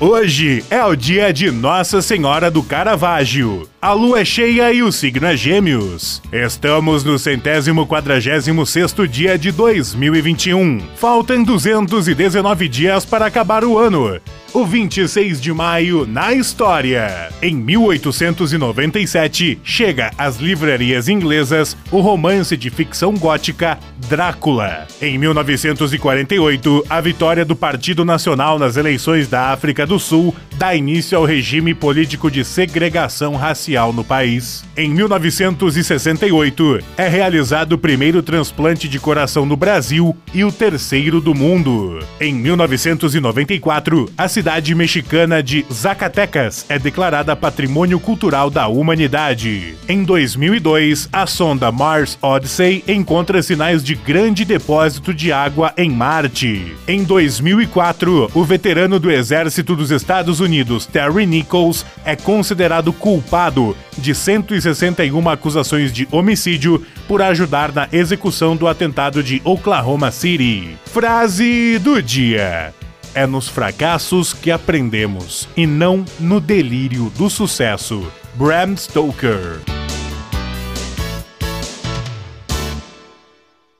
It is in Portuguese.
Hoje é o dia de Nossa Senhora do Caravaggio. A lua é cheia e o signo é Gêmeos. Estamos no centésimo quadragésimo sexto dia de 2021. Faltam 219 dias para acabar o ano. O 26 de maio na história. Em 1897, chega às livrarias inglesas o romance de ficção gótica Drácula. Em 1948, a vitória do Partido Nacional nas eleições da África do Sul dá início ao regime político de segregação racial no país. Em 1968, é realizado o primeiro transplante de coração no Brasil e o terceiro do mundo. Em 1994, a cidade mexicana de Zacatecas é declarada Patrimônio Cultural da Humanidade. Em 2002, a sonda Mars Odyssey encontra sinais de grande depósito de água em Marte. Em 2004, o veterano do Exército dos Estados Unidos, Terry Nichols, é considerado culpado de 161 acusações de homicídio por ajudar na execução do atentado de Oklahoma City. Frase do dia. É nos fracassos que aprendemos e não no delírio do sucesso. Bram Stoker.